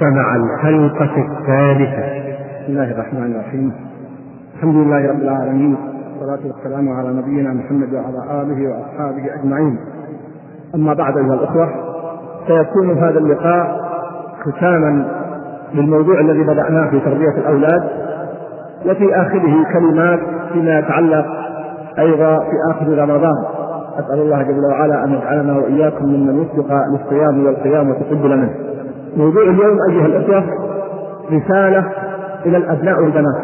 فمع الحلقة الثالثة. بسم الله الرحمن الرحيم. الحمد لله رب العالمين والصلاة والسلام على نبينا محمد وعلى آله وأصحابه أجمعين. أما بعد أيها الأخوة سيكون هذا اللقاء ختاما للموضوع الذي بدأناه في تربية الأولاد وفي آخره كلمات فيما يتعلق أيضا في آخر رمضان. أسأل الله جل وعلا أن يجعلنا وإياكم ممن وفق للصيام والقيام وتقبل منه. موضوع اليوم أيها الأخوة رسالة إلى الأبناء والبنات.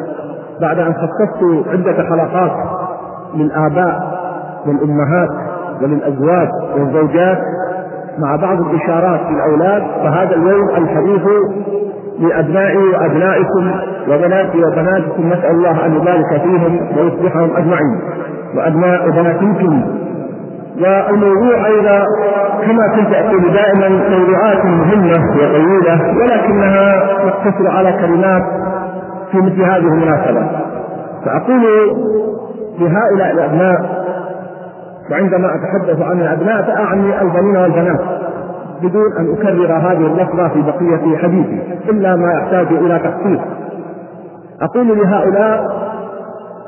بعد أن خصصت عدة حلقات للآباء والأمهات وللأزواج والزوجات مع بعض الإشارات للأولاد فهذا اليوم الحديث لأبنائي وأبنائكم وبناتي وبناتكم نسأل الله أن يبارك فيهم ويصلحهم أجمعين. وأبناء وبناتكم والموضوع أيضا كما كنت أقول دائما موضوعات مهمة وطويلة ولكنها تقتصر على كلمات في مثل هذه المناسبة. فأقول لهؤلاء الأبناء وعندما أتحدث عن الأبناء فأعني البنين والبنات بدون أن أكرر هذه اللفظة في بقية حديثي إلا ما يحتاج إلى تخصيص. أقول لهؤلاء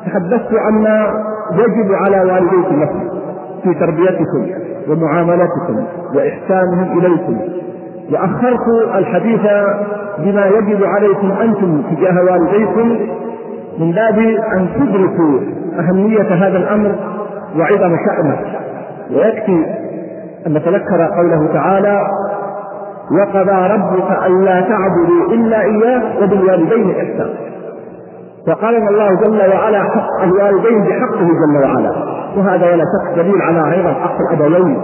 تحدثت عما يجب على والديكم لكم في تربيتكم ومعاملتكم وإحسانهم إليكم. وأخرت الحديث بما يجب عليكم أنتم تجاه والديكم من باب أن تدركوا أهمية هذا الأمر وعظم شأنه. ويكفي أن نتذكر قوله تعالى وقضى ربك ألا تعبدوا إلا إياه وبالوالدين إحسانا وقال الله جل وعلا حق الوالدين بحقه جل وعلا وهذا ولا شك دليل على أيضا حق الأبوين.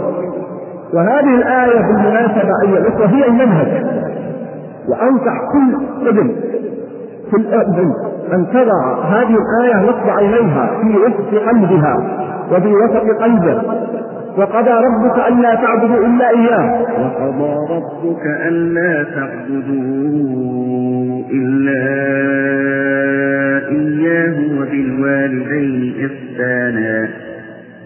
وهذه الآية بالمناسبة أيها الأخوة هي المنهج. وأنصح كل ابن كل ابن أن تضع هذه الآية نصب عينيها في وسط قلبها وفي وسط قلبه. وقضى ربك ألا تعبدوا إلا إياه. وقضى ربك ألا تعبدوا إلا إياه وبالوالدين إحسانا.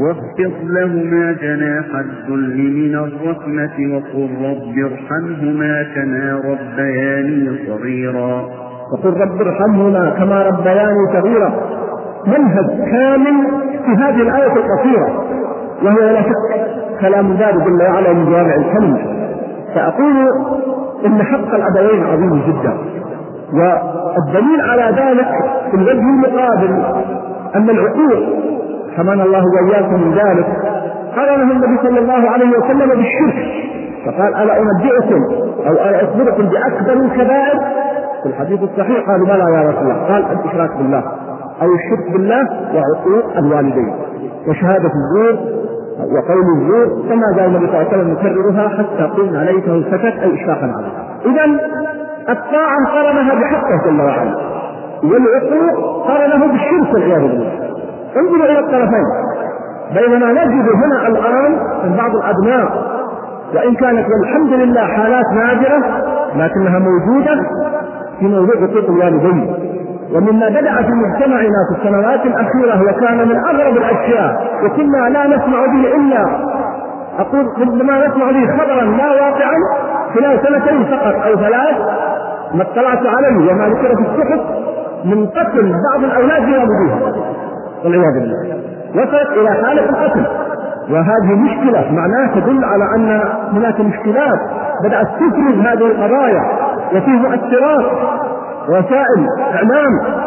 واخفض لهما جناح الذل من الرحمة وقل رب ارحمهما كما ربياني صغيرا. وقل رب ارحمهما كما ربياني صغيرا. منهج كامل في هذه الآية القصيرة وهي لا شك كلام الله جل وعلا من جوامع الكلمة. فأقول إن حق الأبوين عظيم جدا والدليل على ذلك في الوجه المقابل أن العقول حمانا الله وإياكم من ذلك. قرنه النبي صلى الله عليه وسلم بالشرك. فقال ألا أنبئكم أو ألا أخبركم بأكبر الكبائر؟ في الحديث الصحيح قالوا بلى يا رسول الله. قال الإشراك بالله أو الشرك بالله وعقوق الوالدين وشهادة الزور وقول الزور كما قال النبي صلى الله عليه وسلم يكررها حتى قلنا ليته سكت أي إشراقا عليها إذا الطاعة قرنها بحقه جل وعلا. والعقوق قرنه بالشرك والعياذ بالله. انظروا إلى الطرفين. بينما نجد هنا الآن من بعض الأبناء وإن كانت والحمد لله حالات نادرة لكنها موجودة في موضوع حقوق الوالدين. ومما بدأ في مجتمعنا في السنوات الأخيرة وكان من أغرب الأشياء وكنا لا نسمع به إلا أقول عندما نسمع به خبرا لا واقعا خلال سنتين فقط أو ثلاث ما اطلعت عليه وما ذكر في الصحف من قتل بعض الأولاد بلا مدير والعياذ بالله. وصلت إلى حالة القتل. وهذه مشكلة معناها تدل على أن هناك مشكلات بدأت تفرز هذه القضايا وفيه مؤثرات وسائل إعلام.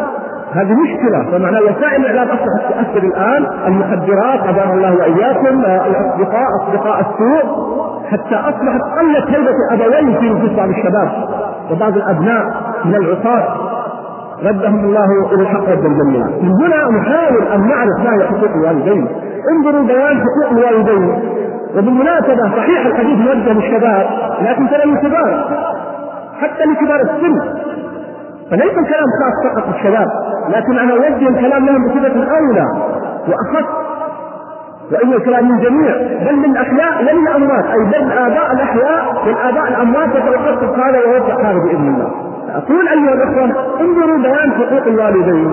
هذه مشكلة فمعنى وسائل الاعلام أصبحت تؤثر الآن. المخدرات هدانا الله وإياكم الاصدقاء أصدقاء السوء حتى أصبحت قلت هيبه أبوين في نفوس بعض الشباب وبعض الأبناء من العصاة. ردهم الله إلى الحق رب الجميع من هنا نحاول أن نعرف ما هي حقوق الوالدين. انظروا بيان حقوق الوالدين. وبالمناسبة صحيح الحديث موجه للشباب لكن ترى الكبار. حتى لكبار السن. فليس الكلام خاص فقط بالشباب لكن أنا اوجه الكلام لهم بصفة أولى وأخص. وإن الكلام من جميع بل من الأحياء ومن الأموات. أي بل آباء الأحياء والاباء الأموات. يتوقف هذا ويوضح هذا بإذن الله. أقول أيها الأخوة انظروا بيان حقوق الوالدين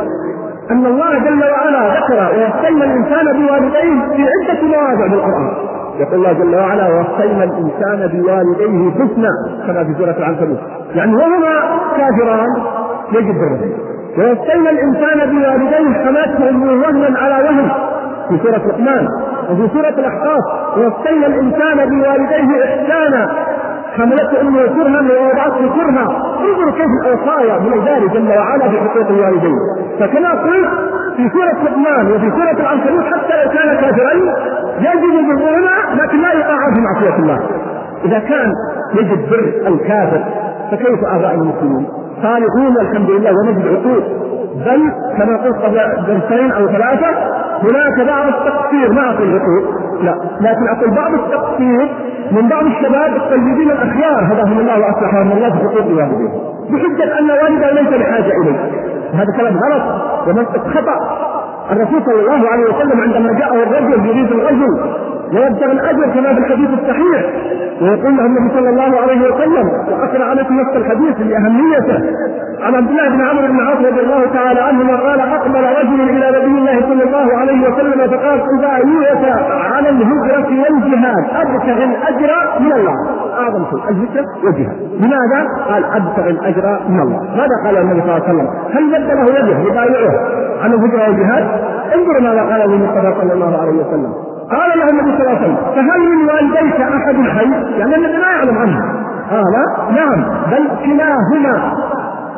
أن الله جل وعلا ذكر ووصينا الإنسان بوالديه في عدة مواضع بالقرآن. يقول الله جل وعلا ووصينا الإنسان بوالديه حسنا كما في سورة العنكبوت. يعني وهما كافران يجب برهم. ووصينا الإنسان بوالديه حماته امه وهنا على وهن في سورة لقمان وفي سورة الأحقاف ووصينا الإنسان بوالديه إحسانا حملته أمه كرها ووضعته كرها انظروا كيف الأوصايا من الله جل وعلا في حقوق الوالدين. فكما قلت في سورة لقمان وفي سورة العنكبوت حتى لو كان كافرين يجب برهما لكن لا يقع في معصية الله. إذا كان يجب بر الكافر فكيف آباء المسلمين؟ صالحون والحمد لله ونجد عقول. بل كما قلت قبل درسين أو ثلاثة هناك بعض التقصير ما أقول عقول لا. لكن أقول بعض التقصير من بعض الشباب الطيبين الأخيار هداهم الله وأصلحهم الله في حقوق والديه بحجة أن والده ليس بحاجة إليه. هذا كلام غلط. ومنطق خطا الرسول صلى الله عليه وسلم عندما جاءه الرجل يريد الرجل ويبتغي الأجر كما في ويقول النبي صلى الله عليه وسلم واقرا عليكم نص الحديث لأهميته عن عبد الله بن عمرو بن عاص رضي الله تعالى عنهما قال أقبل رجل إلى نبي الله صلى الله عليه وسلم فقال إذا يؤتى على الهجرة والجهاد ابتغي الأجر من الله اعظم شيء الهجرة والجهاد لماذا؟ قال ابتغي الأجر من الله ماذا قال النبي صلى الله عليه وسلم؟ هل مد له يده يبايعه على الهجرة والجهاد؟ انظروا ماذا قال المصطفى صلى الله عليه وسلم قال له النبي صلى الله عليه وسلم فهل من والديك أحد حي؟ يعني النبي ما يعلم عنه قال نعم بل كلاهما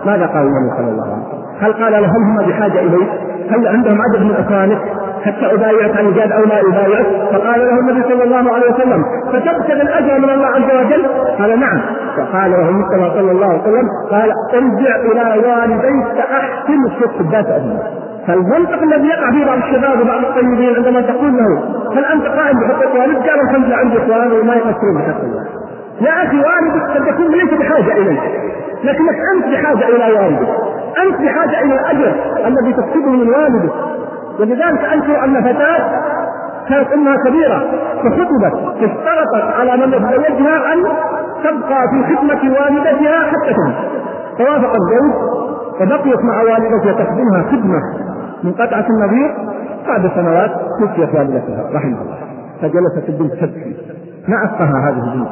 ماذا قال النبي صلى الله عليه وسلم؟ هل قال له هل هما بحاجة إليك؟ هل عندهم عدد من أخوانك؟ حتى أبايعك عن الجهاد أو لا أبايعك؟ فقال له النبي صلى الله عليه وسلم فتبتغي الأجر من الله عز وجل؟ قال نعم فقال له المصطفى صلى الله عليه وسلم قال ارجع إلى والديك أحسن ابنك فالمنطق الذي يقع فيه بعض الشباب وبعض الطيبين عندما تقول له هل أنت قائم بحقوق والدك؟ قال الحمد لله عندي إخوان وما يقصرون بحق الله. يا أخي والدك قد يكون ليس بحاجة اليك لكنك أنت بحاجة إلى والدك أنت بحاجة إلى الأجر الذي تكسبه من والدك ولذلك أنكر أن فتاة كانت أمها كبيرة فخطبت اشترطت على من يتزوجها أن تبقى في خدمة والدتها حتى تموت فوافق الزوج فبقيت مع والدتها تخدمها خدمة منقطعة النظير بعد سنوات توفيت والدتها رحمها الله. فجلست البنت تبكي. ما أفقها هذه البنت.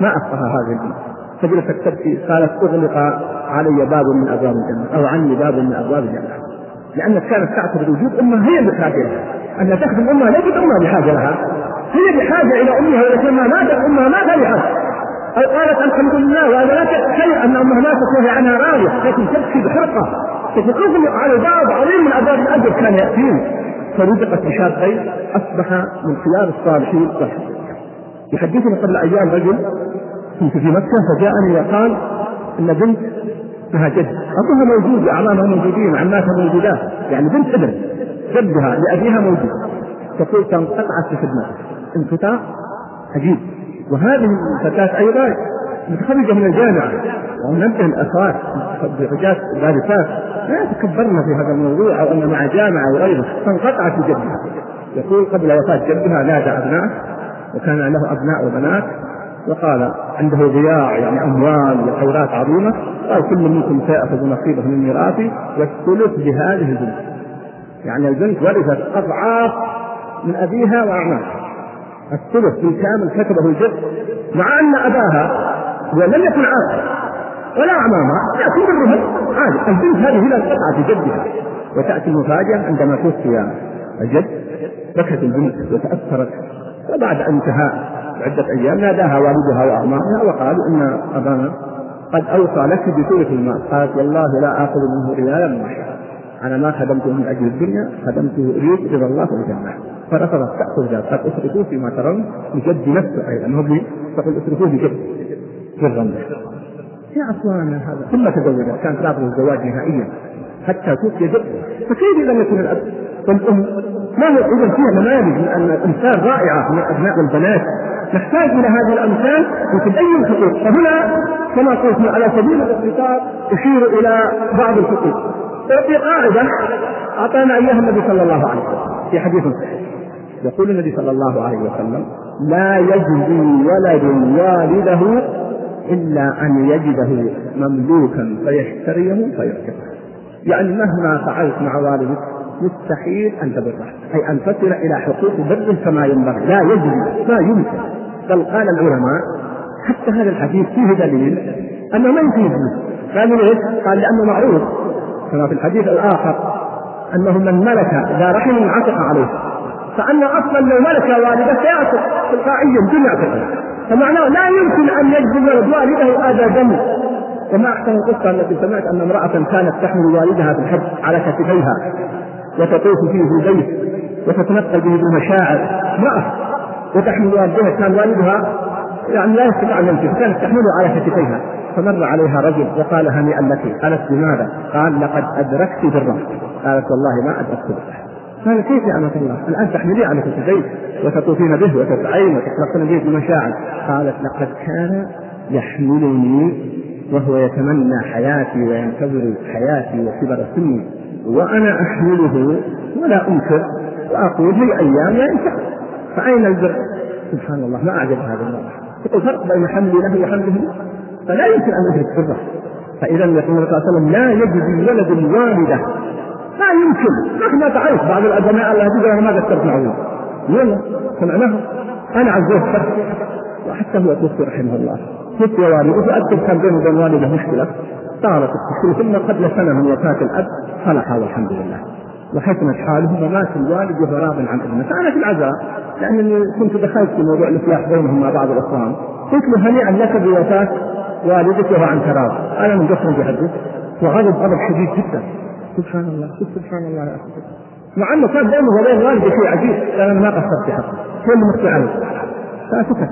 ما أفقها هذه البنت. فجلست تبكي. قالت أغلق علي باب من أبواب الجنة أو عني باب من أبواب الجنة. لانها كانت تعتبر وجود أمها هي بحاجه لها أن تخدم أمها ليست أمها بحاجه لها هي بحاجة إلى أمها ولكنها ماتت أمها ما فرحت أو قالت الحمد لله وهذا لا شيء أن أمها ماتت وهي عنها راضية لكن تبكي بحرقة. تتغلق على باب عظيم من أبواب الاجر كان ياتين فرزقت بشابين أصبح من خيار الصالحين والحمد يحدثني قبل أيام رجل كنت في مكة فجاءني وقال إن بنت لها جد. أبوها موجود اعمامها موجودين عماتها موجودات. يعني بنت ابن. جدها لأبيها موجود. تقول انقطعت في خدمته انقطاع عجيب. وهذه الفتاة أيضا متخرجة من الجامعة. وننبه الأخوات متخرجات دارسات لا يتكبرن في هذا الموضوع أو أن مع جامعة وغيره فانقطعت جدها. يقول قبل وفاة جدها نادى أبناء وكان له أبناء وبنات. وقال عنده ضياع يعني أموال وخيرات عظيمة. قال كل منكم سيأخذ نصيبه من ميراثي والثلث بهذه البنت. يعني البنت ورثت أضعاف من أبيها وأعمامها. الثلث بالكامل كتبه الجد. مع أن أباها ولم يكن عاقل ولا اعمامها لكن بالرهن. عادي. البنت هذه لا تقع في جدها. وتأتي المفاجأة عندما توفي الجد بكت البنت وتأثرت. وبعد انتهاء عدة أيام ناداها والدها وأعمامها وقالوا إن أبانا قد أوصى لك بثلث المال. قالت والله لا آخذ منه ريالا من أنا ما خدمته من أجل الدنيا خدمته أريد رضا الله والجنة. فرفضت تأخذ ذلك قد اتركوه فيما ترون بجد نفسه أيضا. ما تقول أتركوه بجد في الرمل يا أخوانا هذا ثم تزوجت كانت رافضة الزواج نهائيا حتى توفي جدها فكيف إذا يكون الأب؟ والأم ما هو إذا فيها نماذج من الإنسان رائعة من الأبناء والبنات نحتاج إلى هذه الأمثال وتبين الحقوق فهنا كما قلت على سبيل الاختصار أشير إلى بعض الحقوق. في قاعدة أعطانا إياها النبي صلى الله عليه وسلم. في حديث صحيح. يقول النبي صلى الله عليه وسلم لا يجزي ولد والده إلا أن يجده مملوكا فيشتريه فيركبه. يعني مهما فعلت مع والدك مستحيل أن تبره أي أن تصل إلى حقوق بر كما ينبغي. لا يجري ما يمكن. بل قال العلماء حتى هذا الحديث فيه دليل أنه ما يمكن يجوز قالوا ليش؟ قال لأنه معروف. كما في الحديث الآخر أنه من ملك ذا رحم عتق عليه. فأن أصلا لو ملك والده سيعتق تلقائيا بدون يعتق فمعناه لا يمكن أن يجزم ولد والده ابدا وما أحسن القصة التي سمعت أن امرأة كانت تحمل والدها في الحج على كتفيها وتطوف فيه في البيت وتتنقل به بالمشاعر. امرأة وتحمل والدها كان والدها يعني لا يستطيع أن يمشي فكانت تحمله على كتفيها. فمر عليها رجل وقال هنيئا لك قالت بماذا؟ قال لقد أدركت بره قالت والله ما أدركت بره قال كيف أمة الله؟ الآن تحمليه على كتفيك وتطوفين به وتسعين وتتلقين به بمشاعر قالت لقد كان يحملني وهو يتمنى حياتي وينتظر حياتي وكبر سني وأنا أحمله ولا أنكر وأقول في أيام ينتهي فأين البر؟ سبحان الله ما أعجب هذا المرأة يقول فرق بين حملي له وحمله فلا يمكن أن أدرك بره فإذا يقول الرسول صلى الله عليه وسلم لا يجزي ولد الوالده ما يمكن. مهما تعرف بعض الابناء الله يقول ما ذكرت معه يلا سمعناه أنا عزوه وحتى هو توفي رحمه الله. توفي والده فاذكر كان بينه وبين والده مشكلة. طالت التشكيل ثم قبل سنة من وفاة الأب صلح والحمد لله. وحسنت حاله ومات الوالد وهو راض عن ابنه فانا في العزاء لأنني كنت دخلت في موضوع الإصلاح بينهم مع بعض الإخوان. قلت له هنيئا لك بوفاة والدك وهو عنك راض أنا من قصر بحدث وغضب غضب شديد جدا. سبحان الله سبحان الله يا أخي. مع أنه كان بينه وبين والده شيء عجيب. قال أنا ما قصرت في حقه هو اللي مخفي عنه فسكت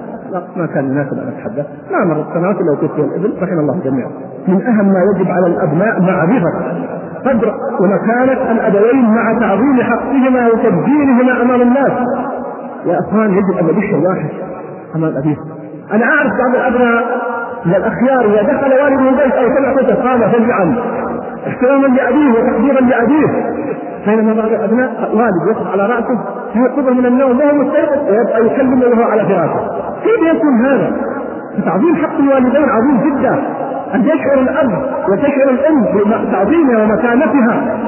ما كان يناسب ان أتحدث. ما مرت سنوات الا وكنت الابن رحم الله جميعا. من أهم ما يجب على الأبناء معرفه قدر ومكانة الابوين مع تعظيم حقهما وتبجيلهما أمام الناس. يا أخوان يجب أن نبش الواحد أمام أبيه. أنا أعرف بعض الأبناء من الأخيار إذا دخل والده البيت أو سمع صوته قام فزعا احتراما لأبيه وتقديرا لأبيه. بينما بعض الأبناء والد يقف على رأسه فيقظه من النوم وهو مستيقظ ويبقى يكلمه وهو على فراشه. كيف يكون هذا؟ تعظيم حق الوالدين عظيم جدا. أن يشعر الأب وتشعر الأم بتعظيمها ومكانتها.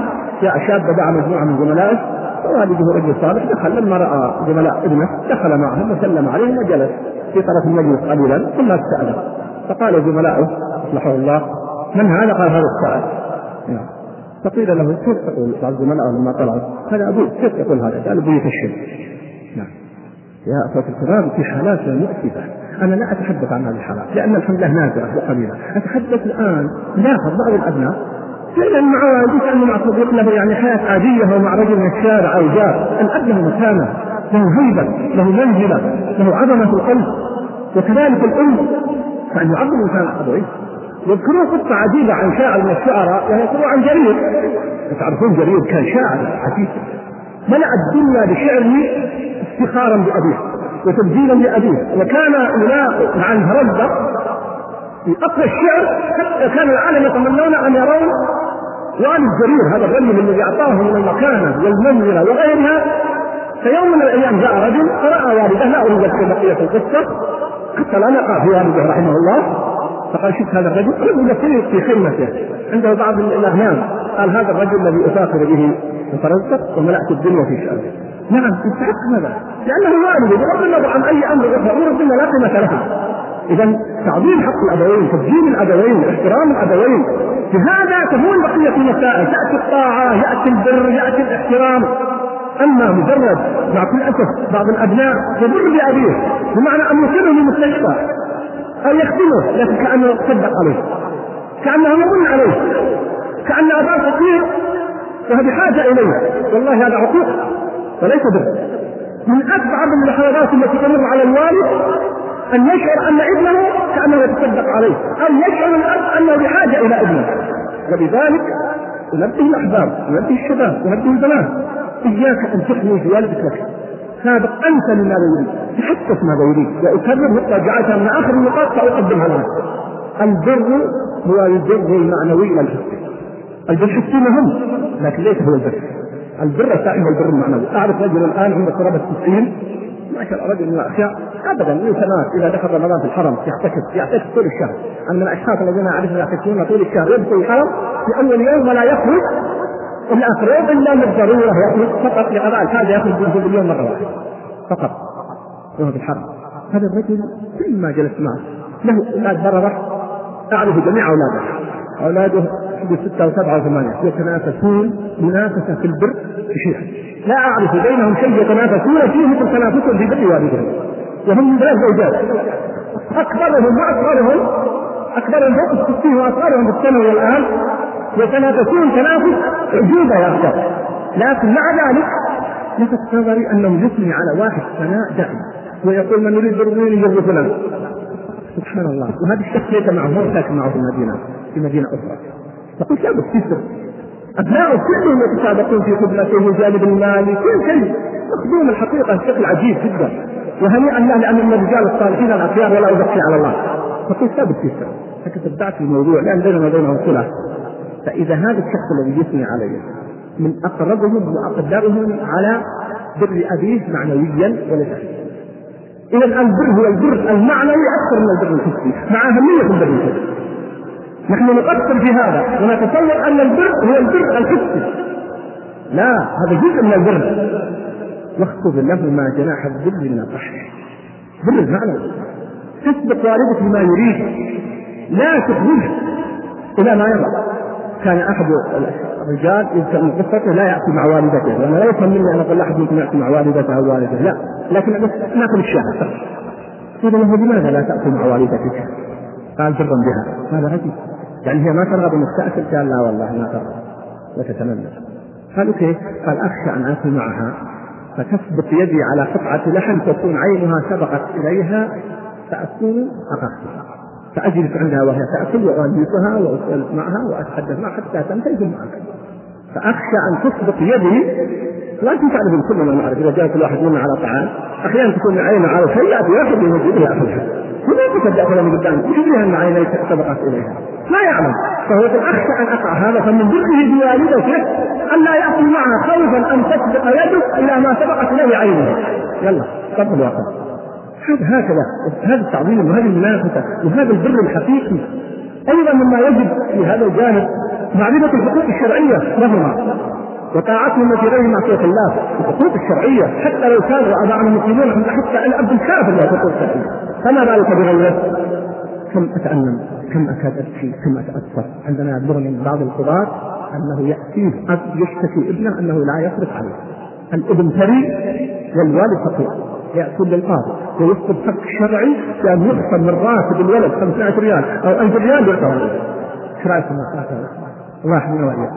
جاء شاب دعا مجموعة من زملائه. ووالده رجل صالح دخل لما رأى زملاء ابنه دخل معهم وسلم عليهم وجلس في طرف المجلس قليلا ثم استأذن. فقال زملائه أصلحه الله. من هذا؟ قال هذا السائل. نعم. فقيل له كيف تقول؟ بعض الزملاء لما طلعوا هذا أبوك كيف تقول هذا؟ قال أبوي الشرك نعم. يا أخوة الكرام في حالات مؤسفة أنا لا أتحدث عن هذه الحالات لأن الحمد لله نادرة وقليلة. أتحدث الآن لاحظ بعض الأبناء فعلا مع كأنه مع صديق له يعني حياة عادية ومع رجل من الشارع أو جار. الأب له مكانة. له هيبة له منزلة له عظمة القلب. وكذلك الأم. فأن يعظم إنسان أبويه. يذكرون قصة عجيبة عن شاعر من الشعراء ويذكرون عن جرير. تعرفون جرير كان شاعر عجيب. ملأ الدنيا بشعره افتخارا بأبيه وتبجيلا لأبيه. وكان يلاقي مع الهرزة في أقوى الشعر حتى كان العالم يتمنون أن يرون والد جرير هذا الرجل الذي أعطاه من المكانة والمنزلة وغيرها. فيوم من الأيام جاء رجل فرأى والده لا أريد أذكر بقية القصة حتى لا نقع في والده رحمه الله. فقال شفت هذا الرجل رجل يسير في خيمته عنده بعض الاغنام قال هذا الرجل الذي افاخر به وترزق وملأت الدنيا في شأنه. نعم يستحق هذا. لأنه والد بغض النظر عن أي أمر اخر الدنيا لا قيمة له. اذا تعظيم حق الأبوين تبجيل الأبوين احترام الأبوين. بهذا تهون بقية المسائل تاتي الطاعة يأتي البر يأتي الاحترام. أما مجرد مع كل أسف بعض الأبناء يبر بأبيه بمعنى أن يصيبه المستشفى. أو يخدمه لكن كأنه يتصدق عليه. كأنه يمن عليه. كأن أباه فقير وهو بحاجة إليه. والله هذا عقوق وليس بر من أصعب اللحظات التي تمر على الوالد أن يشعر أن ابنه كأنه يتصدق عليه. أو يشعر الأب أنه بحاجة إلى ابنه. ولذلك ينبه الأحباب ينبه الشباب ينبه البنات. إياك أن تحمي والدك لك سابق أنت لماذا يريد تحسس ماذا يريد. واكرر حتى جعلتها من آخر النقاط سأقدمها الان البر هو البر المعنوي لا الحسي البر الحسي مهم لكن ليس هو البر. البر سائم البر المعنوي. أعرف رجل الآن عنده قرابة 90 ما شاء الله رجل من الأشياء. ابدا سنوات اذا دخل رمضان في الحرم يعتكف يعتكف طول الشهر. أنا من الأشخاص الذين أعرفهم يعتكفون طول الشهر. يدخل الحرم في أول يوم ولا يخرج. الا اخر الا للضروره يخرج فقط لقضاء الحاجة يخرج في اليوم مرة واحدة. فقط. وهو في الحرم هذا الرجل كل ما جلست معه. له أولاد برره أعرف جميع أولاده. أولاده ستة وسبعة وثمانية. يتنافسون منافسة في البر بشيء لا أعرف بينهم شيء يتنافسون فيه مثل تنافسهم في بر والدهم. وهم من ثلاث زوجات أكبرهم وأصغرهم. أكبرهم فوق الستين وأصغرهم في الثانوي الآن يتنافسون تنافس عجوبة يا أخوان لكن مع ذلك لفت نظري أنه يثني على واحد ثناء دائما ويقول من يريد برمين يجر فلان. سبحان الله. وهذا الشخص ليس معه ما ساكن معه في المدينة في مدينة أخرى. فقلت لا بس كسر أبناؤه كلهم يتسابقون في خدمته وجانب المالي كل شيء. مخدوم الحقيقة بشكل عجيب جدا. وهنيئا له لأن من الرجال الصالحين الأخيار ولا أزكي على الله. فقلت لا كسر فتتبعت الموضوع. لأن بيننا وبينه صلة فإذا هذا الشخص الذي يثني عليه من أقربهم وأقدرهم على بر أبيه معنويا وليس إذا البر هو البر المعنوي أكثر من البر الحسي. مع أهمية البر الحسي. نحن نقصر في هذا ونتصور أن البر هو البر الحسي. لا هذا جزء من البر. واخفض لهما جناح الذل من الرحمه بر المعنى تسبق والدك بما يريد. لا تخرج إلى ما يرى. كان أحد الرجال يذكر من قصته لا ياتي مع والدته وأنا لا يفهم أن أقول لأحد ممكن ياتي مع والدته أو والده لا. لكن نأكل الشاهد قيل له لماذا لا تاتي مع والدتك؟ قال برا بها. هذا رجل يعني هي ما ترغب انك تأكل؟ قال لا والله ما ترغب. وتتمنى قالوا كيف؟ قال أخشى أن آكل معها فتسبق يدي على قطعة لحم تكون عينها سبقت إليها فأكون أخذتها فأجلس عندها وهي تأكل وأجلسها وأسولف معها وأتحدث معها حتى تنتهي ثم فأخشى أن تسبق يدي. لا تعرف كل ما نعرف إذا جاء كل واحد منا على طعام أحيانا تكون عينه على شيء يأتي يأخذ يمد يأخذها هو ما يتصدق ولا من قدام يدري أن عينيه سبقت إليها؟ ما يعلم. فهو أخشى أن اقع هذا فمن بره بوالدته أن لا يأكل معها خوفا أن تسبق يده إلى ما سبقت إليه عينه. يلا تفضل يا هذا هكذا. هذا التعظيم وهذه المنافسة وهذا البر الحقيقي. أيضا مما يجب في هذا الجانب معرفة الحقوق الشرعية لهما وطاعتهم في غير معصية الله. الحقوق الشرعية حتى لو كانوا اباءنا مسلمون حتى الاب الكافر له حقوق شرعيه فما بالك بغيره؟ كم اتالم كم أكاد ابكي كم أتأثر؟ عندما يبلغني بعض القضاة أنه يأتيه اب يشتكي ابنه أنه لا يصرف عليه. الابن ثري والوالد فقير. يأتون للقاضي ويفقد حق شرعي بأن يخصم من راتب الولد 500 ريال أو 1000 ريال يعطى إيش رايكم الله يحمينا وإياكم.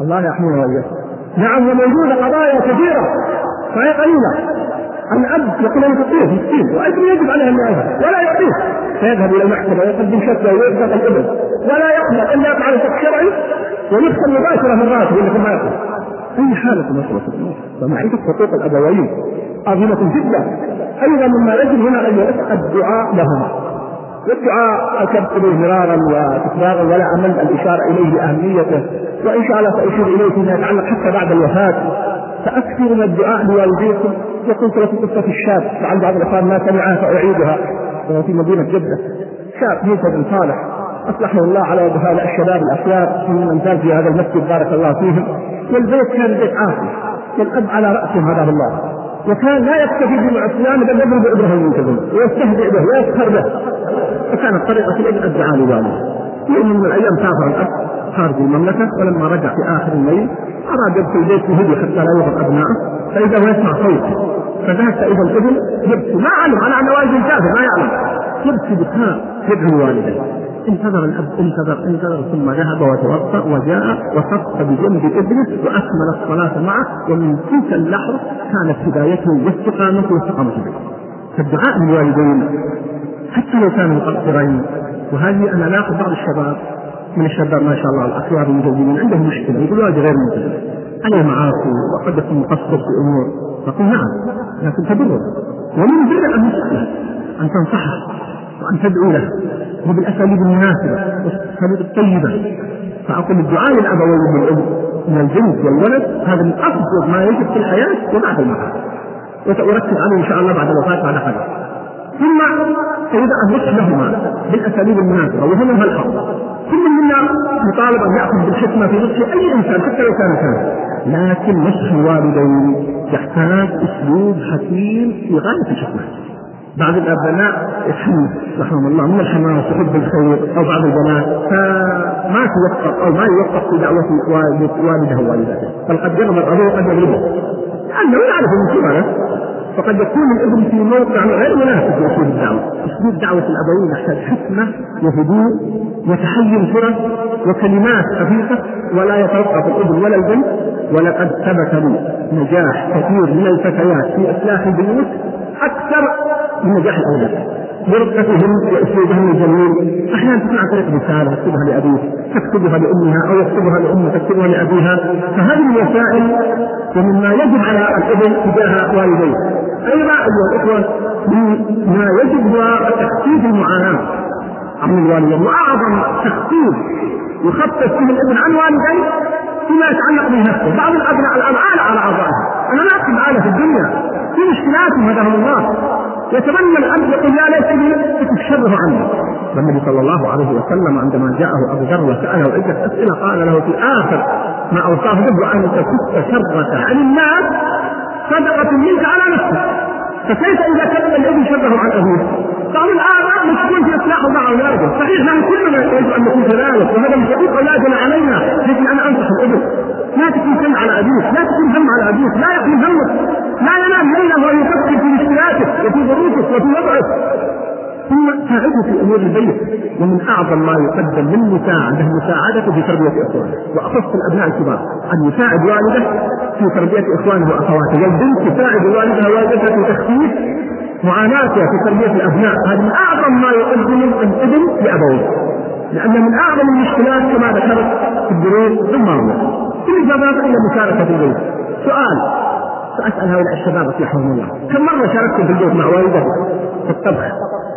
الله يحمينا وإياكم. نعم وموجودة قضايا كثيرة فهي قليلة. الأب يقول أنا فقير مسكين واجري يجب عليه يعيها ولا يعطيه فيذهب إلى المحكمة ويقدم شكوى ويرزق الابن ولا يقبل إلا يفعل حق شرعي. ويدخل مباشرة من راتب انكم ما يقبل أي حالة مسألة ومعرفة حقوق الابوين عظيمة جدا أيضا مما يجب هنا أن الدعاء لهما. والدعاء اكدت به مرارا وتكرارا ولا أمل الإشارة إليه بأهميته. وإن شاء الله سأشير إليه فيما يتعلق حتى بعد الوفاة. فاكثروا من الدعاء لوالديكم. وقلت لكم قصه الشاب لعل بعض الأخوان ما سمعها فأعيدها. وهو في مدينة جدة. شاب موسى بن صالح. أصلحه الله على يد هؤلاء الشباب الأخيار من امثال في هذا المسجد. بارك الله فيهم. والبيت كان بيت عاصي والاب على راسهم هداه الله. وكان لا يكتفي بالعصيان بل يضرب ابنه المنتظم ويستهزئ به ويسخر به. فكانت طريقة الإبن الدعاء لوالده يوم من الأيام سافر الأب خارج المملكة ولما رجع في آخر الليل أراد يدخل بيت يهودي حتى لا يغضب ابنائه فإذا هو يسمع صوت فذهب فاذا الإبن يبكي ما علم على ان والده ما يعلم. يبكي بكاء يدعو والده. انتظر الأب انتظر انتظر ثم ذهب وتوضا وجاء وصف بجنب ابنه وأكمل الصلاة معه ومن تلك اللحظة كانت هدايته واستقامته واستقامته به. فالدعاء للوالدين حتى لو كانوا مقصرين. وهذه أنا لاحظ بعض الشباب من الشباب ما شاء الله الأخيار المجوزين عندهم مشكلة يقول والدي غير منتبه عليه معاصي وقد يكون مقصر في أمور. نقول نعم لكن تبره ومن بر ان أن تنصحه وأن تدعو له. وبالأساليب المناسبة والأساليب الطيبة. فأقول الدعاء للأبوين من الام من الجنس والولد هذا من أفضل ما يجب في الحياة وبعد الممات. وساركز عليه إن شاء الله بعد الوفاة بعد حدث ثم سيبدا النصح لهما بالأساليب المناسبة وهنا الحق كل منا مطالب أن يأخذ بالحكمة في نصح أي إنسان حتى لو كان كان. لكن نصح الوالدين يحتاج أسلوب حكيم في غاية الحكمة. بعض الأبناء يحمل رحمه الله من الحماس وحب الخير أو بعض البنات فما توفق أو ما يوفق في دعوة والده ووالدته بل قد يغضب ابوه وقد يغلبه. لأنه يعرف من فقد يكون الابن في موقع غير مناسب لاسلوب الدعوة، اسلوب دعوة الأبوين يحتاج حكمة وهدوء وتحين فرص وكلمات خفيفه ولا يتوقف الابن ولا البنت. ولقد ثبت نجاح كثير من الفتيات في إصلاح البيوت أكثر من نجاح الاولاد. برقتهم وأسلوبهم الجميل. أحيانا تسمع طريق رسالة تكتبها لابيك تكتبها لأمها أو يكتبها لأمه تكتبها لأبيها. فهذه الوسائل ومما يجب على الابن تجاه والديه أيضا أيها الإخوة مما يجب هو تخفيف المعاناة عن الوالدين. وأعظم تخفيف يخفف فيه الابن عن والديه فيما يتعلق بنفسه. بعض الأبناء الآن آلة على اعضائه أنا لا اقصد آلة في الدنيا. في مشكلات هداهم الله. يتمنى الاب يقول يا ليتني كنت شره عنه. والنبي صلى الله عليه وسلم عندما جاءه أبو ذر وسأله عدة أسئلة قال له في آخر ما أوصاه به أن تكف شرك عن الناس صدقة منك على نفسك. فكيف إذا كتب الابن شره عن ابوه؟ بعض الاباء مشغول في إصلاح مع اولاده، صحيح نحن كلنا يجب أن نكون كذلك وهذا من حقوق اولادنا علينا، يجب أن أنصح الابن لا تكون هم على أبيك، لا تكون هم على أبيك، لا يكون همك، لا ينام ليله ويفكر في مشكلاتك وفي ظروفك وفي وضعك، ثم ساعده في أمور البيت ومن أعظم ما يقدم من مساعدة مساعدته في تربية إخوانه. وأخص الأبناء الكبار. أن يساعد والده في تربية إخوانه وأخواته. والبنت تساعد والدها والدتها في تخفيف معاناتها في تربية الأبناء. هذا من أعظم ما يقدم الابن لابويه لأن من أعظم المشكلات كما ذكرت في الدروس الماضيه بالاجابات إلى المشاركه في البيت سؤال. ساسال هؤلاء الشباب أصلحهم الله. كم مرة شاركتم في البيت مع والدتك في الطبخ؟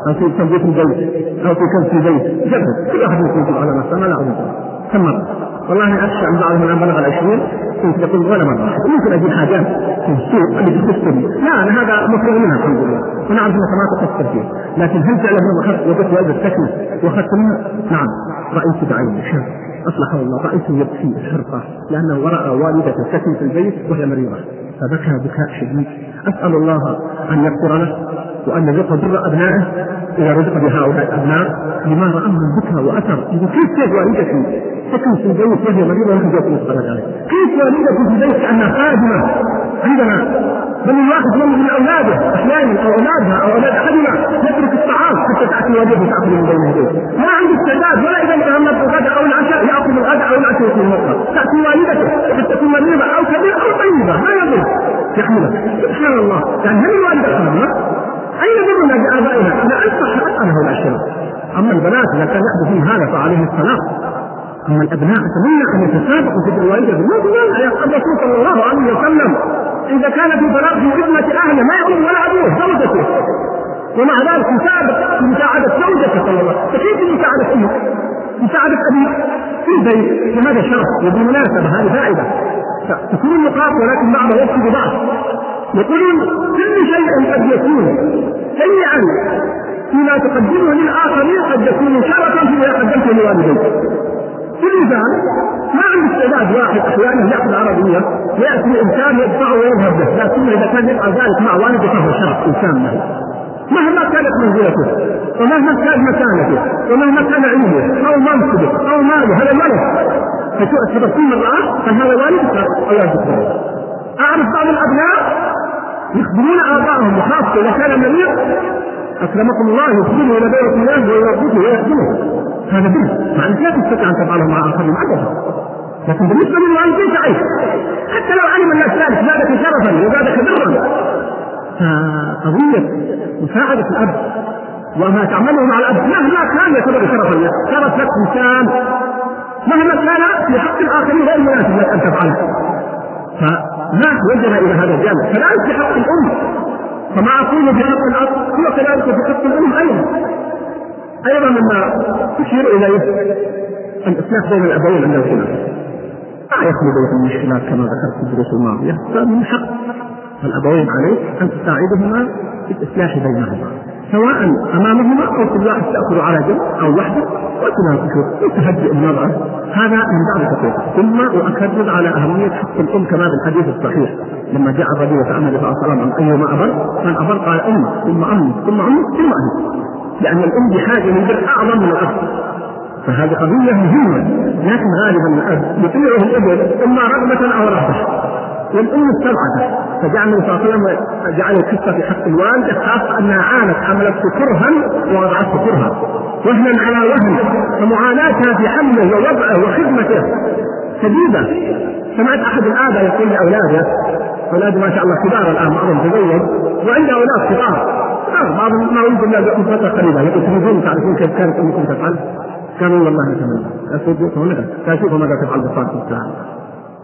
أو في تنظيف البيت؟ أو في كنس البيت؟ جرب كل واحد منكم على نفسه ما لا كم مرة؟ والله أخشى أن بعضهم الان بلغ العشرين كنت يقول ولا مرة. ممكن أجي حاجات في السوق اللي تخصني لا أنا هذا مفروغ منها الحمد لله. وأنا أعرف انك ما تقصر فيه لكن هل فعلا لما أخذت وجدت والد السكنه وأخذت منها؟ نعم. رايت بعيني شاب اصلحه الله رايته يبكي حرقه لأنه راى والدته تسكن في البيت وهي مريضة. فبكى بكاء شديد. أسأل الله أن يغفر له وأن يرزق بر أبنائه اذا رزق بهؤلاء الأبناء لما راه من بكى يقول كيف والدتي؟ تكن في البيت وهي ونحن جالسين نتفرج عليه. كيف والدتي في البيت؟ كأنها خادمة. عندنا. بل الواحد من أولاده أحيانا أو أولادها أو أولاد أحدنا يترك الطعام حتى تأتي والدته تأكل من بين يديه. ما عنده استعداد ولا إذا تهمت بالغداء أو العشاء يأكل الغداء أو العشاء في المطبخ. تأتي والدته قد تكون مريضه أو كبيرة أو طيبة ما يضر. يحملها سبحان الله. يعني هل الوالدة خادمه؟ أين برنا بآبائنا؟ أنا انصح اسال هؤلاء الشباب أما البنات إذا كان يحدث فيهم هذا فعليه الصلاه أما الأبناء اتمنى أن يتسابقوا في الوالدة بالموت يا الرسول صلى الله عليه وسلم. إذا كان في فراغ في خدمة أهله ما يؤمن ولا أبوه زوجته. ومع ذلك يسابق في مساعدة زوجته صلى الله عليه وسلم. فكيف مساعده أمك؟ مساعده ابيك في البيت. فهذا شرف وبالمناسبة هذه فائدة. تكون النقاط ولكن بعضها يكفي ببعض. يقولون كل شيء قد يكون سيئا فيما تقدمه للآخرين قد يكون شرفا فيما قدمته لوالديك انسان ما عنده استعداد واحد أحيانا يأخذ عربية وياتي إنسان يدفعه ويذهب به لكن إذا كان يفعل ذلك مع والده فهو شرف إنسان له مهما كانت منزلته ومهما كانت مكانته ومهما كان علمه أو منصبه أو ماله هذا الولد فتبصم مرآة فهذا والد أو يجب أعرف بعض الأبناء يخبرون ابائهم وخاصة إذا كان مريض أكرمكم الله يخبره إلى بيت الله ويربطه ويخدمه هذا بر مع انك لا تستطيع أن تفعله مع آخرين عددا لكن بالنسبة للوالدين تعيش حتى لو علم الناس ذلك زادك شرفا وزادك برا فقضية مساعدة الأب وما تعمله مع الأب مهما كان يعتبر شرفا. لك شرف لك إنسان مهما كان في حق الآخرين غير مناسب لك أن تفعله. فما وجه إلى هذا الجانب؟ كذلك في حق الأم. فما أقول في حق الأب هو كذلك في حق الأم أيضا. أيضا مما تشير إليه الاصلاح بين الأبوين عند الخلاف لا يخلو بينهم مشكلات كما ذكرت في الدروس الماضية فمن حق الأبوين عليك أن تساعدهما في الإصلاح بينهما سواء أمامهما أو كل واحد تأخذ على جنب أو وحده وتناقشوا وتهدئ النظره هذا من بعض التقويم ثم اؤكد على أهمية حق الأم كما في الحديث الصحيح لما جاء الرجل يسال النبي صلى الله عليه وسلم عن ايما ابر من أبر؟ قال امي ثم امي ثم امي ثم امي لأن الأم بحاجه للبر أعظم من الأب. فهذه قضية مهمة لكن غالبا الأب يطيعه الابن إما رغبة أو رهبة. والأم استبعدت فجعل النبي جعل القصة في حق الوالده خاصة أنها عانت حملته كرها ووضعته كرها. وهنا على وهن فمعاناتها في حمله ووضعه وخدمته. شديده سمعت أحد الآباء يقول لأولاده اولاده ما شاء الله كبار الآن بعضهم تزوج. وعنده أولاد بعضهم ما إلا من فتره قريبه يقول تعرفون كيف كانت أمكم تفعل؟ قالوا والله نتمنى قال شوفوا ماذا تفعل بالصلاه والسلام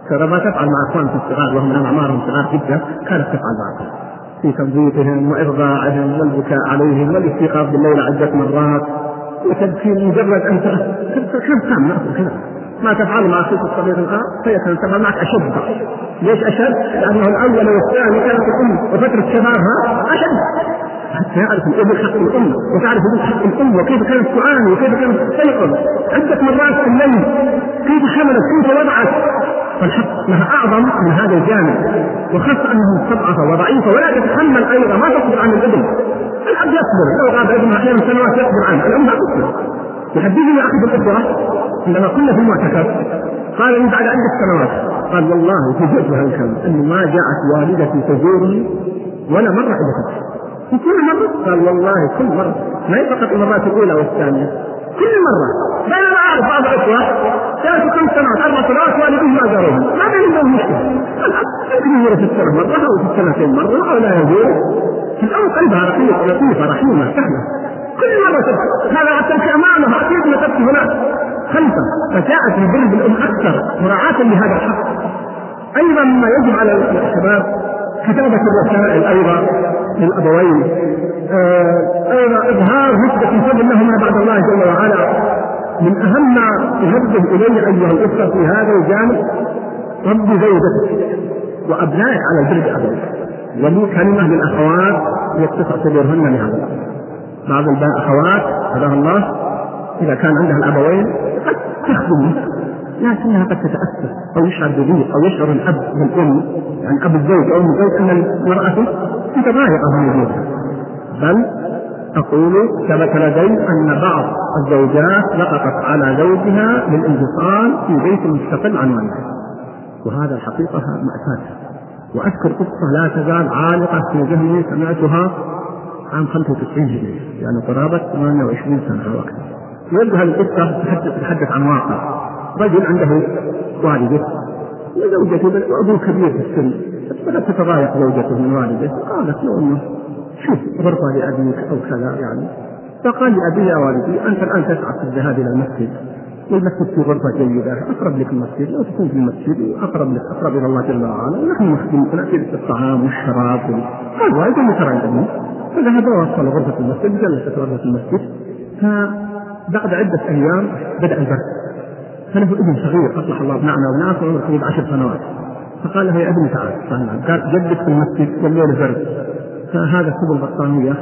ترى ما تفعل مع اخوانك الصغار وهم من اعمارهم صغار جدا كانت تفعل معهم في تنظيفهم وإرضاعهم والبكاء عليهم والاستيقاظ بالليل عدة مرات. وتبكي مجرد أن كم كم كذا؟ ما تفعل مع أخوك الصغير الان فهي تفعل معك أشد. ليش أشد؟ لأنه الأول والثاني كانت الام وفترة شبابها أشد. حتى يعرف الابن حق الأم وتعرف ابن حق الأم وكيف كانت تعاني وكيف كانت تستيقظ عده مرات في الليل كيف حملت كيف وضعت. فالحق لها أعظم من هذا الجانب. وخاصة انها مستضعفه وضعيفة ولا تتحمل أيضا ما تصبر عن الابن. الأب يصبر لو غاب ابنه أحيانا سنوات يصبر عنه. الأم لا تصبر. يحدثني احد الاخوه عندما كنا في المعتكف قال لي بعد عدة سنوات قال والله فوجئت بهذا الكلام انه ما جاءت والدتي تزورني ولا مرة الا في كل مرة قال والله كل مرة. ما هي فقط المرات الأولى والثانية. كل مرة. بينما أعرف بعض الإخوة ثلاث خمس سنوات أربع سنوات والدهم ما زاروهم ما بين عندهم مشكلة. يمكن يزور في السنة مرة أو في السنتين مرة أو لا يزور الأم قلبها رقيق لطيفة رحيمة سهلة. كل مرة تبكي. هذا تبكي أمامها أكيد ما تبكي هناك. خلفه فجاءت البر بالأم أكثر مراعاة لهذا الحق. أيضا مما يجب على الشباب كتابة الرسائل أيضا. للأبوين أيضا إظهار نسبة فضل لهما بعد الله جل وعلا. من أهم ما ينبه إليه أيها الأسرة في هذا الجانب رب زوجتك وأبنائك على البر بأبويك ولي كلمة للأخوات يتسع صدورهن لهذا. بعض الأخوات هداها الله. إذا كان عندها الأبوين قد تخدم لكنها قد تتأثر أو يشعر بضيق أو يشعر الأب والام يعني اب الزوج أو ام الزوج ان المراه متضايقة من وجودها بل أقول ثبت لدي أن بعض الزوجات لقطت على زوجها للانفصال في بيت مستقل عن والدها وهذا الحقيقة مأساة. وأذكر قصة لا تزال عالقة في ذهني سمعتها عام 95 هجري يعني قرابة 28 سنة أو أكثر. يبدو هذه القصة تتحدث عن واقع. رجل عنده والده وزوجته وأبوه كبير في السن بدات تتضايق زوجته من والده قالت له أنه شوف غرفة لأبيك أو كذا يعني. فقال لابي يا والدي أنت الآن تسعى في الذهاب إلى المسجد والمسجد في غرفة جيدة أقرب لك المسجد لو تكون في المسجد أقرب لك أقرب إلى الله جل وعلا ونحن نخدمك نأتي بالطعام والشراب. قال والد ترى عندنا فذهب ووصل غرفة المسجد جلست غرفة المسجد فبعد عدة أيام بدأ البرد. فله ابن صغير اصلح الله ابنعنا وابناءك وعمره قريب عشر سنوات. فقال له يا ابني تعال قال جدك في المسجد والليل برد فهذا كوب البطانيه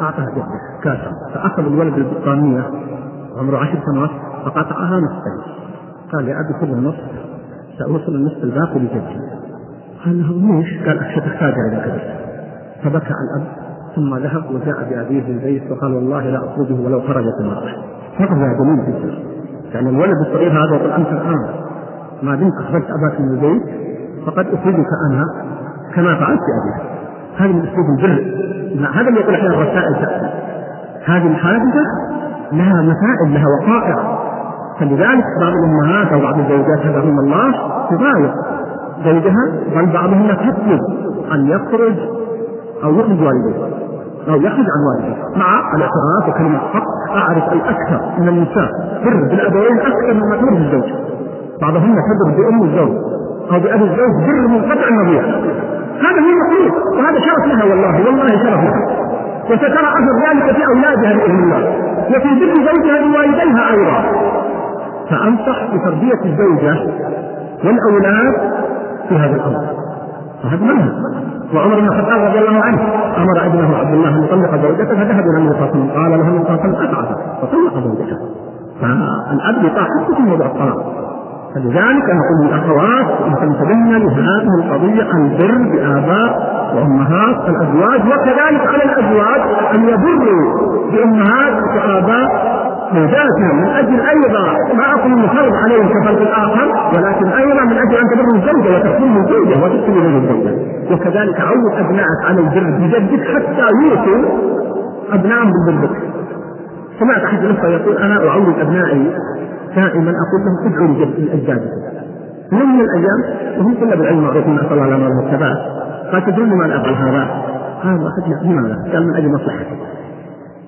أعطاه جده كاسه فأخذ الولد البطانيه عمره عشر سنوات فقطعها نصفين. قال يا أبي خذ النصف سأوصل النصف الباقي لجدي. قال له ليش؟ قال اخشى تحتاج إلى كذا فبكى الأب ثم ذهب وجاء بأبيه البيت وقال والله لا أخرجه ولو خرجت المرأة. هذا دليل جدا يعني الولد الصغير هذا يقول أنت الآن ما دمت اخرجت أباك من البيت فقد أخرجك أنا كما فعلت بابيك هذا من أسلوب البر. هذا اللي يقول أحيانا الرسائل تأتي. هذه الحادثة لها مسائل لها وقائع. فلذلك بعض الأمهات أو بعض الزوجات هداهم الله تضايق. زوجها بل بعضهن تطلب أن يخرج أو يخرج والديه أو يخرج عن والده مع الاعتراف وكلمة حق أعرف الأكثر من النساء. تر بالأبوين أكثر مما تر بالزوج. بعضهن تدر بأم الزوج أو بابي الزوج بر منقطع النظير. هذا هو المطلوب وهذا شرف لها والله والله شرف لها. وسترى أثر ذلك في أولادها بإذن الله. وفي بر زوجها لوالديها أيضا. فأنصح بتربية الزوجة والأولاد في هذا الأمر. وهذا منهج وعمر بن الخطاب رضي الله عنه أمر ابنه عبد الله أن يطلق زوجته فذهب إلى النبي صلى قال له النبي صلى الله عليه وسلم فطلق زوجته. فالأب يطاع حتى في موضوع الطلاق. فلذلك نقول للاخوات أن تنتبهن لهذه القضية البر بآباء وأمهات الأزواج وكذلك على الأزواج أن يبروا بأمهات وآباء زوجاتهم من أجل أيضا ما أقول فرض عليهم كفرض الآخر ولكن أيضا من أجل أن تبر الزوجة وتكون الزوجة وتكون الزوجة. وكذلك عود أبنائك على البر بجدك حتى يوصوا أبنائهم بالبر. سمعت احد الأخوة يقول أنا أعود أبنائي دائما أقول لهم ادعوا لاجدادكم يوم من الأيام؟ وهم طلاب العلم معروفين نسال الله لهم الثبات قال تدرون لماذا افعل هذا؟ قال واحد لماذا؟ قال من أجل مصلحتي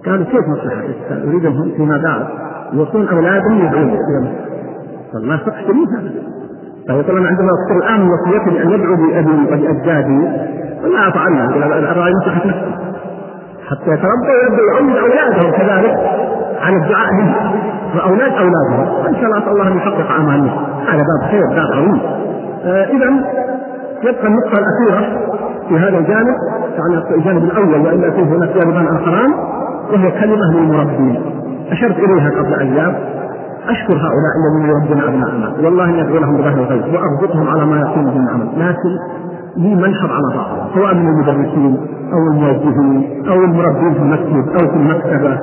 قالوا كيف مصلحتك؟ قال اريدهم فيما بعد يوصون اولادهم يدعون مصر قال ما تقتلون هذا. فيقول أنا عندما اذكر الآن وصيتي بأن يدعو بابي وباجدادي ولا افعلها ارى مصلحه نفسي حتى يتربوا ويبدأوا يعود أولادهم كذلك على الدعاء لهم. وأولاد أولادهم. وان شاء الله الله أن يحقق امالهم هذا باب خير باب عظيم. آه اذا يبقى النقطة الأخيرة في هذا الجانب. يعني الجانب الأول والا فيه هناك جانبان آخران. وهي كلمة للمربين أشرت إليها قبل أيام. أشكر هؤلاء الذين يربون ابنائنا والله اني ادعو لهم بظهر الغيب وأربطهم على ما يقوم به العمل لكن لي منحر على بعض. سواء من المدرسين أو الموجهين أو المربين في المسجد أو في المكتبة.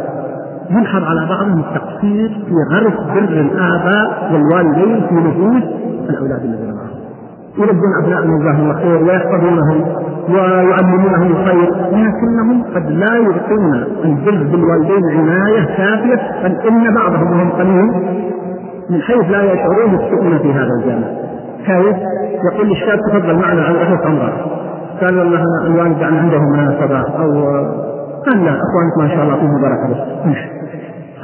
ينحر على بعضهم التقصير في غرس بر الآباء والوالدين في نفوس الأولاد الذين معهم. يربون ابنائهم جزاهم الله خير ويحفظونهم ويعلمونهم الخير لكنهم قد لا يعطون البر بالوالدين عناية كافية بل إن بعضهم وهم قليل من حيث لا يشعرون يسكتون في هذا الجانب. كيف؟ يقول للشاب تفضل معنا عن أخوك عمره قال والله الوالد عنده مناسبه أو قال لا أخوانك ما شاء الله فيهم بركه بس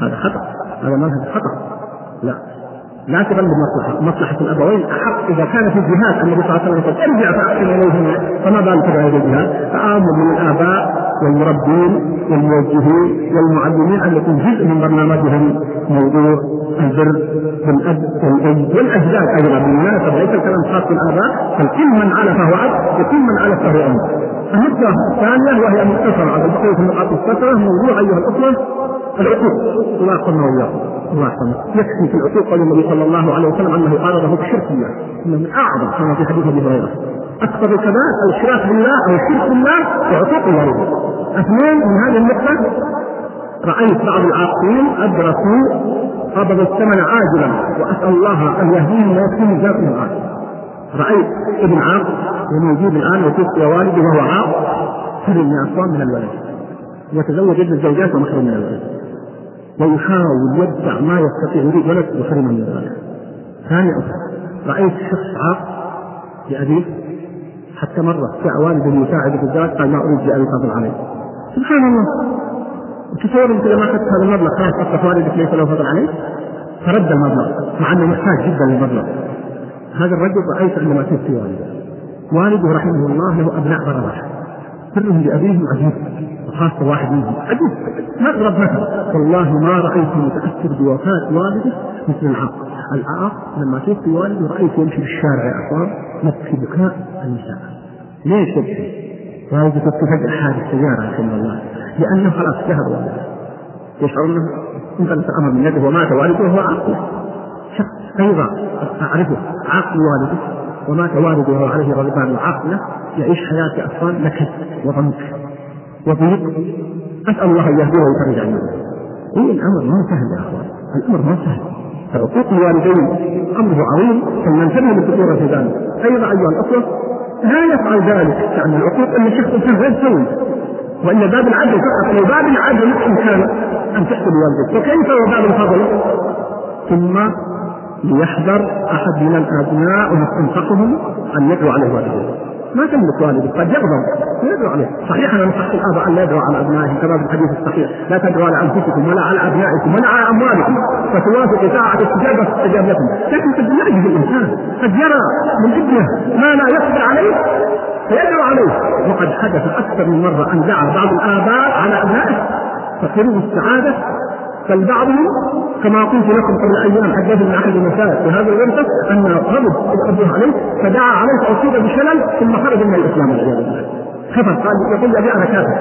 هذا خطأ هذا منهج خطأ. لا. لا تغلب مصلحة مصلحة الأبوين. أحق إذا كان في الجهاد. النبي صلى الله عليه وسلم ارجع فأحسن إليهما فما بالك بغير الجهاد؟ فآمر من الآباء والمربين والموجهين والمعلمين أن يكون جزء من برنامجهم موضوع البر بالأب والأم والأجداد أيضا. بالمناسبة ليس الكلام خاص بالآباء بل كل من على فهو أب وكل من على فهو أم. النقطة الثانية وهي مختصرة. على بقية النقاط الفترة موضوع أيها الأخوة العقوق الله يحفظنا وإياكم الله يحفظنا يكفي في العقوق قول النبي صلى الله عليه وسلم أنه قال بشرك الله إنه من أعظم كما في حديث أبي هريرة. أكبر الكبائر الإشراك بالله أو الشرك بالله وعقوق الوالدين أثنين من هذه النقطة رأيت بعض العاقلين أدركوا قبض الثمن عاجلا وأسأل الله أن يهديهم ويكفيهم ذات العاجل رأيت ابن عاق وموجود الآن وتوفي والده وهو عاق. حرم من أصوام من الولد. يتزوج ابن الزوجات ومحروم من الولد. ويحاول يدفع ما يستطيع يريد ولد وحرم من الولد ثاني رأيت شخص عاق لأبيه حتى مرة جاء والده يساعد في الزواج قال ما أريد لأبي فضل عليه سبحان الله. تصور أنت لما أخذت هذا المبلغ خلاص اصبح والدك ليس له فضل عليك. فرد المبلغ مع أنه محتاج جدا للمبلغ. هذا الرجل رأيت عندما توفي والده. والده رحمه الله له أبناء برره سرهم لابيهم عجيب وخاصة واحد منهم عجيب ما اضرب مثل والله ما رأيت متأثر بوفاة والده مثل العاق العاق لما توفي والده رأيت يمشي في الشارع يا أخوان يبكي بكاء النساء. ليش يبكي؟ والده توفي فجأة حادث سيارة رحمه الله. لأنه خلاص ذهب والده. يشعر أنه انفلت الأمر من يده ومات والده وهو عاقل. شخص أيضا أعرفه عاقل والده. ومات والده وهو عليه غضبان العاقله يعيش حياة أطفال نكد وضنك. وضيق أسأل الله أن يهديه ويفرج عنه. هو الأمر ما سهل يا أخوان. الأمر ما سهل. فعقوق الوالدين أمره عظيم فلننتبه للخطوره في ذلك. أيضا أيها الأخوة لا يفعل ذلك يعني العقوق إن الشخص إنسان غير سوي. وإلا باب العدل فقط لو باب العدل إمكان أن تحسب والدك فكيف هو باب الفضل؟ ثم ليحذر أحد من الأبناء ومستنطقهم أن يدعو عليه والده ما تملك والدك قد يغضب يدعو عليه. صحيح أنا نصحت الاباء أن لا يدعوا على ابنائهم كما في الحديث الصحيح. لا تدعوا على أنفسكم ولا على أبنائكم ولا على أموالكم فتوافق ساعه استجابة تستجاب لكم. لكن قد يعجز الإنسان قد يرى من ابنه ما لا يقدر عليه فيدعو عليه. وقد حدث أكثر من مرة أن دعا بعض الآباء على أبنائه فقروا السعادة بل بعضهم كما قلت لكم قبل أيام حدثني احد المشايخ في هذا الغرفة أن غضب ابوه عليه فدعا عليه فاصيب بشلل ثم خرج من الإسلام والعياذ بالله. كفر قال يقول أبي أنا كافر.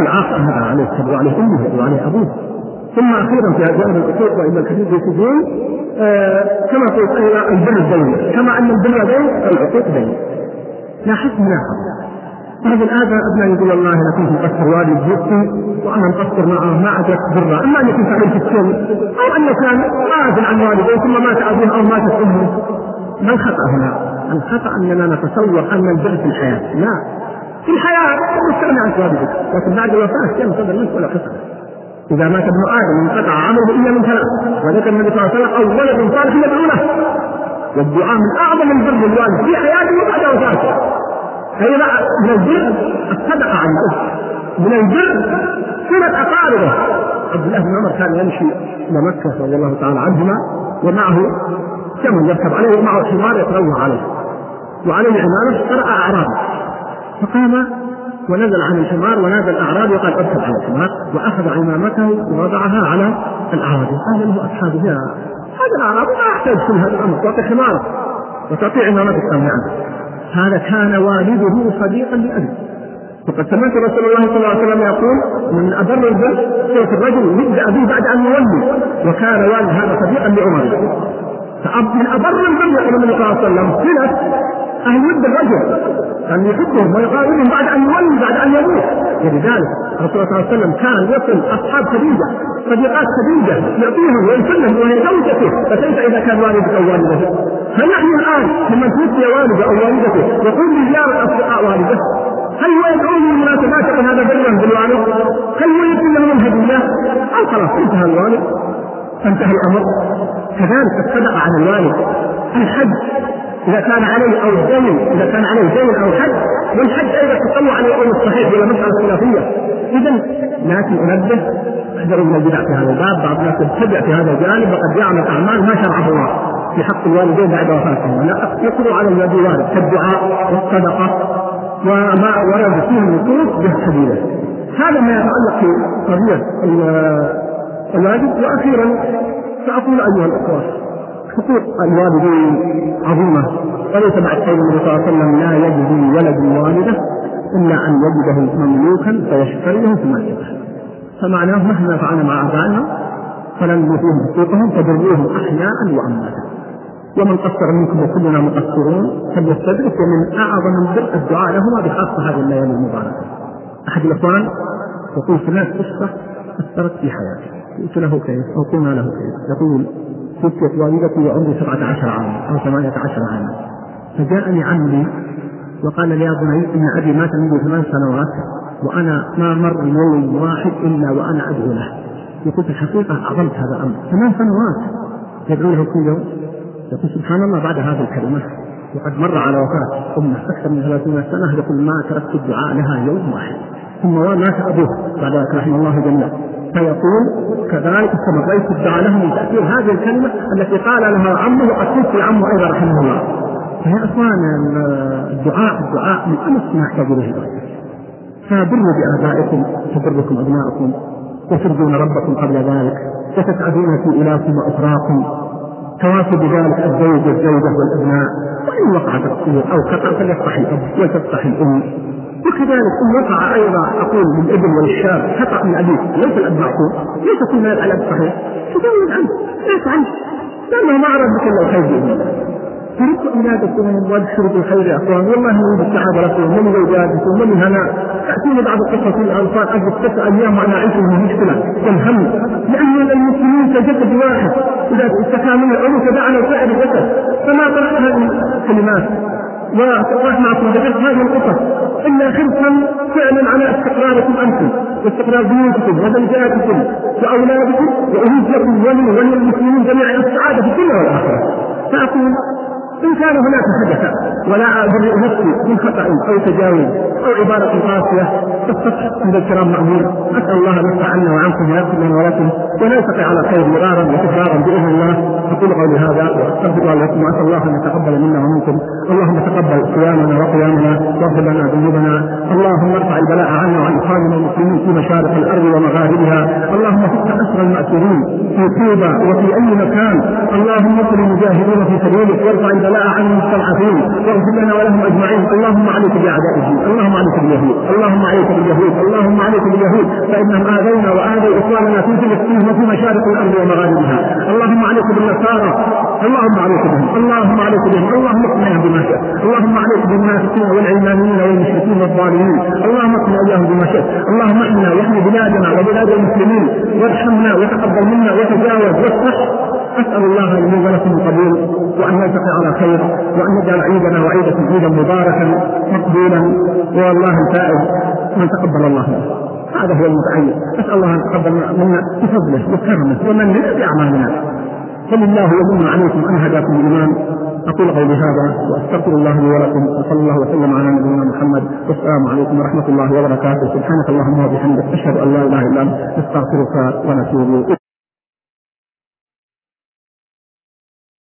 العاق أن يدعى عليه تدعو عليه أمه تدعو عليه أبوه. ثم أخيرا في جانب الحقوق وان الحديث يسجون آه كما قلت البر دين كما أن البر دين العقوق دين. لاحظت ملاحظه بعض الآباء أبناء يقول والله أنا كنت مقصر والدي بجوزتي وأنا مقصر معه ما أدرك برا. إما أني كنت في السن أو أنه كان غافل عن والديه ثم مات أبوه أو ماتت أمه. ما الخطأ هنا؟ الخطأ أننا نتصور أن البر في الحياة. لا. في الحياة تستغني عن والدك لكن بعد الوفاة كان صدر منك ولا قصة إذا مات ابن آدم انقطع عمله إلا من ثلاث وذكر النبي صلى الله عليه وسلم أو ولد صالح يدعو له. والدعاء من أعظم البر للوالد في حياته وبعد وفاته. أي لا من البر الصدقة عن من البر صلة أقاربه عبد الله بن عمر كان يمشي إلى مكة رضي الله تعالى عنهما ومعه جمل يركب عليه ومعه حمار يتروى عليه. وعليه عمامة قرأ أعرابي فقام ونزل عن الحمار ونادى الأعرابي وقال اركب على الحمار وأخذ عمامته ووضعها على الأعرابي قال له أصحابه يا هذا الأعرابي ما يحتاج كل هذا الأمر تعطي حمارك وتعطي عمامتك قال نعم هذا كان والده صديقا لأبيه وقد سمعت رسول الله صلى الله عليه وسلم يقول من أبر البر صوت الرجل يبدأ به بعد أن يولي وكان والد هذا صديقا لعمر. من أبر البر يقول النبي صلى الله عليه وسلم صلة أهل ود الرجل أن يحبهم ويقاومهم بعد أن يولي بعد أن يموت. ولذلك الرسول صلى الله عليه وسلم كان يصل أصحاب خديجة صديقات خديجة يعطيهم ويسلم وهي زوجته فكيف إذا كان والدك أو والدته؟ فنحن الآن لمن توفي والده أو والدته يقول لزيارة أصدقاء والده. هل هو يدعو للمناسبات هذا برا بالوالد؟ هل هو يكون لهم الهدية؟ أو خلاص انتهى الوالد. فانتهى الأمر. كذلك الصدقة على الوالد. الحج إذا كان عليه أو الدين إذا كان عليه دين أو حج والحج أيضا تطلع على القول الصحيح إلى مسألة خلافية. إذا لكن أنبه احذروا من البدع في هذا الباب. بعض الناس يبتدع في هذا الجانب وقد يعمل أعمال ما شرعه الله. في حق الوالدين بعد وفاتهم. يقضوا على الذي وارد كالدعاء والصدقة وما ورد فيه النصوص بالحديث هذا ما يتعلق في قضية الواجب. وأخيرا سأقول أيها الأخوة حقوق الوالدين عظيمة. وليس بعد قول النبي صلى الله عليه وسلم لا يجزي ولد والدة إلا أن يجده مملوكا فيشتريه ثم يجده فمعناه مهما فعلنا مع آبائنا فلن نوفيهم حقوقهم فبروهم أحياء وأمواتا. ومن قصر منكم وكلنا مقصرون فليستدرك ومن أعظم البر الدعاء لهما بخاصة هذه الليالي المباركة أحد الإخوان يقول فلان قصة أثرت في حياتي قلت له كيف؟ أو قلنا له كيف؟ يقول توفيت والدتي وعمري 17 عاما أو 18 عاما فجاءني عمي وقال لي يا بني إن أبي مات منذ ثمان سنوات وأنا ما مر يوم واحد إلا وأنا أدعو له. يقول في الحقيقة عظمت هذا الأمر. ثمان سنوات يدعو له كل يوم. يقول سبحان الله بعد هذه الكلمة وقد مر على وفاة أمة أكثر من 30 سنة يقول ما تركت الدعاء لها يوم واحد. ثم مات أبوه بعد ذلك رحمه الله جميعا. فيقول كذلك استمريت الدعاء له من تأثير هذه الكلمة التي قال لها عمه وقد توفي عمه أيضا رحمه الله. فيا إخوان الدعاء الدعاء من أمس ما يحتاج إليه. فبروا بآبائكم تبركم أبناؤكم وترجون ربكم قبل ذلك وتسعدون في إلهكم وأخراكم. توافد ذلك الزوج والزوجة والأبناء وإن وقع تقصير أو خطأ فليصفح الأب ولتصفح الأم. وكذلك إن وقع أيضا أقول للإبن والشاب خطأ من أبيه ليس الأب معصوم ليس كل ما الأب صحيح. تزود عنه ليس عنه. لأنه ما أراد بك إلا الخير بإذن الله. تركوا أولادكم وابشروا بالخير يا أخوان. والله من السعادة لكم ومن زوجاتكم ومن هناء تأتيني بعض القصص الأنصار أجل تسع أيام وأنا أعيش من المشكلة والهم. لأن المسلمين كجسد واحد. إذا استكان من العروس تبعنا سائر الجسد. فما طرحت هذه الكلمات. ورحمة صدقت هذه القصص. إلا حرصا فعلا على استقراركم أنتم. واستقرار بيوتكم وزوجاتكم وأولادكم وأهلكم ولي ولي المسلمين جميعا. السعادة في الدنيا والآخرة. فأقول إن كان هناك حدث ولا أبرئ نفسي من خطأ أو تجاوز أو عبارة قاسية. فالصفح عند الكرام مأمور. أسأل الله أن يدفع عنا وعنكم ويغفر لنا ولكم ونلتقي على خير مرارا وتكرارا بإذن الله. أقول قولي هذا. الله لكم وأسأل الله أن يتقبل منا ومنكم. اللهم تقبل صيامنا وقيامنا واغفر لنا ذنوبنا. اللهم ارفع البلاء عنا وعن إخواننا المسلمين في مشارق الأرض ومغاربها. اللهم فك أسر المأسورين في طوبى وفي أي مكان. اللهم اصل المجاهدين في سبيلك وارفع البلاء عن المستضعفين. واغفر لنا ولهم أجمعين. اللهم عليك بأعداء الدين اللهم عليك باليهود. اللهم عليك باليهود. اللهم عليك باليهود. فإنهم آذينا وآذوا إخواننا في فلسطين وفي مشارق الأرض ومغاربها. اللهم عليك بالنصارى. اللهم عليك بهم اللهم عليك بهم اللهم اقنعهم بما شئت اللهم عليك بالمنافقين والعلمانيين والمشركين والظالمين اللهم اقنع إياهم بما شئت اللهم احمنا واحمي بلادنا وبلاد المسلمين وارحمنا وتقبل منا وتجاوز واصلح. أسأل الله أن يجعل لكم القبول وأن نلتقي على خير وأن يجعل عيدنا وعيدكم عيدا مباركا مقبولا. والله الفائز من تقبل الله هذا هو المتعين. أسأل الله أن يتقبل منا بفضله وكرمه ومنه باعمالنا فلله يمن عليكم أن هداكم الإيمان؟ أقول قولي هذا وأستغفر الله لي ولكم وصلى الله وسلم على نبينا محمد. والسلام عليكم ورحمة الله وبركاته. سبحانك اللهم وبحمدك أشهد أن لا إله إلا أنت نستغفرك ونتوب